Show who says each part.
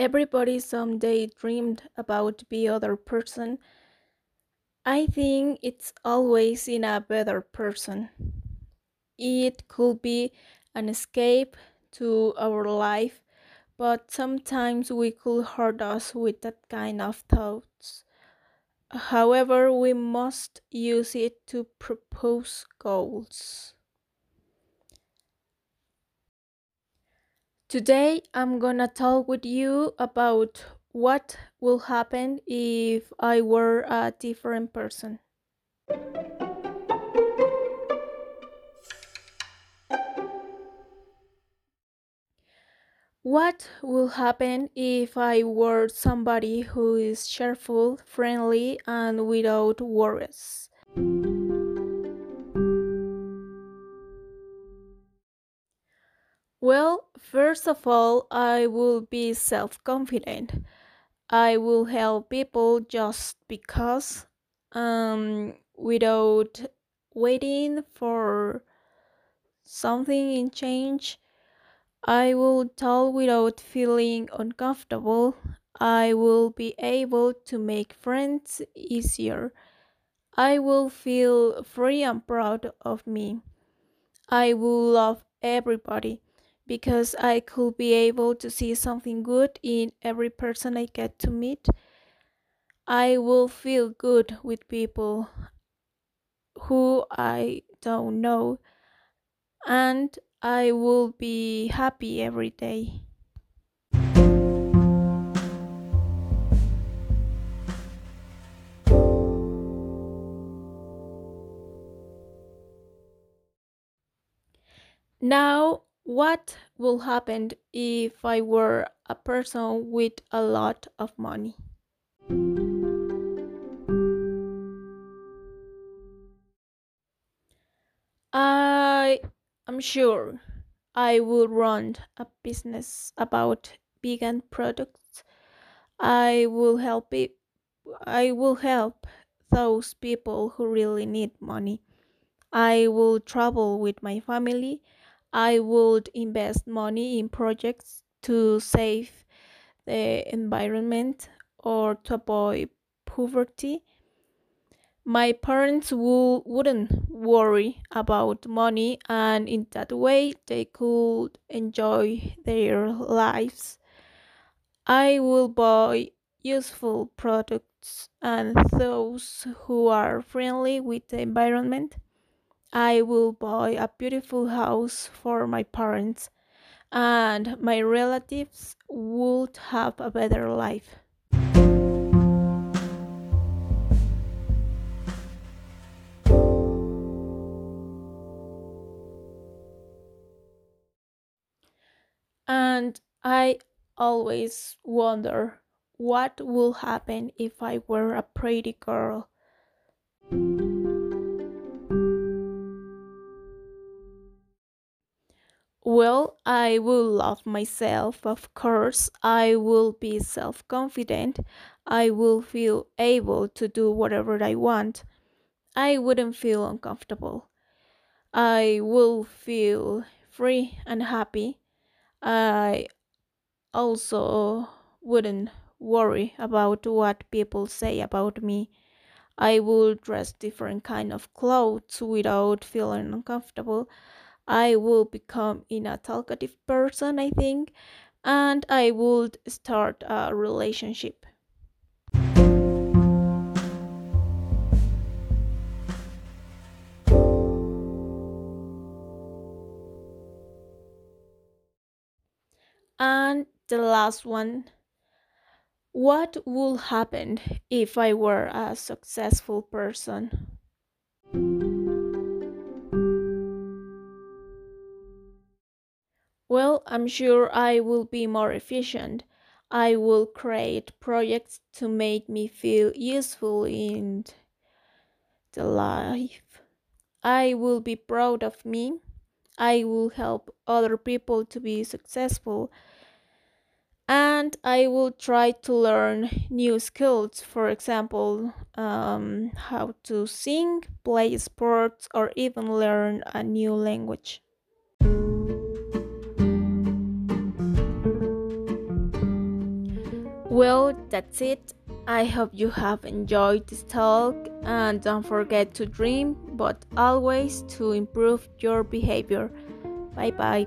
Speaker 1: Everybody someday dreamed about be other person. I think it's always in a better person. It could be an escape to our life, but sometimes we could hurt us with that kind of thoughts. However, we must use it to propose goals. Today, I'm gonna talk with you about what will happen if I were a different person. What will happen if I were somebody who is cheerful, friendly, and without worries? Well, first of all, I will be self confident. I will help people just because, um, without waiting for something in change. I will talk without feeling uncomfortable. I will be able to make friends easier. I will feel free and proud of me. I will love everybody because I could be able to see something good in every person I get to meet. I will feel good with people who I don't know, and I will be happy every day. Now, what will happen if I were a person with a lot of money? I am sure I will run a business about vegan products. I will help it, I will help those people who really need money. I will travel with my family. I would invest money in projects to save the environment or to avoid poverty. My parents will, wouldn't worry about money, and in that way, they could enjoy their lives. I will buy useful products and those who are friendly with the environment. I will buy a beautiful house for my parents, and my relatives would have a better life. And I always wonder what will happen if I were a pretty girl. Well, I will love myself, of course. I will be self confident. I will feel able to do whatever I want. I wouldn't feel uncomfortable. I will feel free and happy. I also wouldn't worry about what people say about me. I will dress different kind of clothes without feeling uncomfortable. I will become in a talkative person, I think, and I would start a relationship. And the last one what would happen if I were a successful person? I'm sure I will be more efficient. I will create projects to make me feel useful in the life. I will be proud of me. I will help other people to be successful. And I will try to learn new skills, for example, um, how to sing, play sports, or even learn a new language. Well, that's it. I hope you have enjoyed this talk and don't forget to dream, but always to improve your behavior. Bye bye.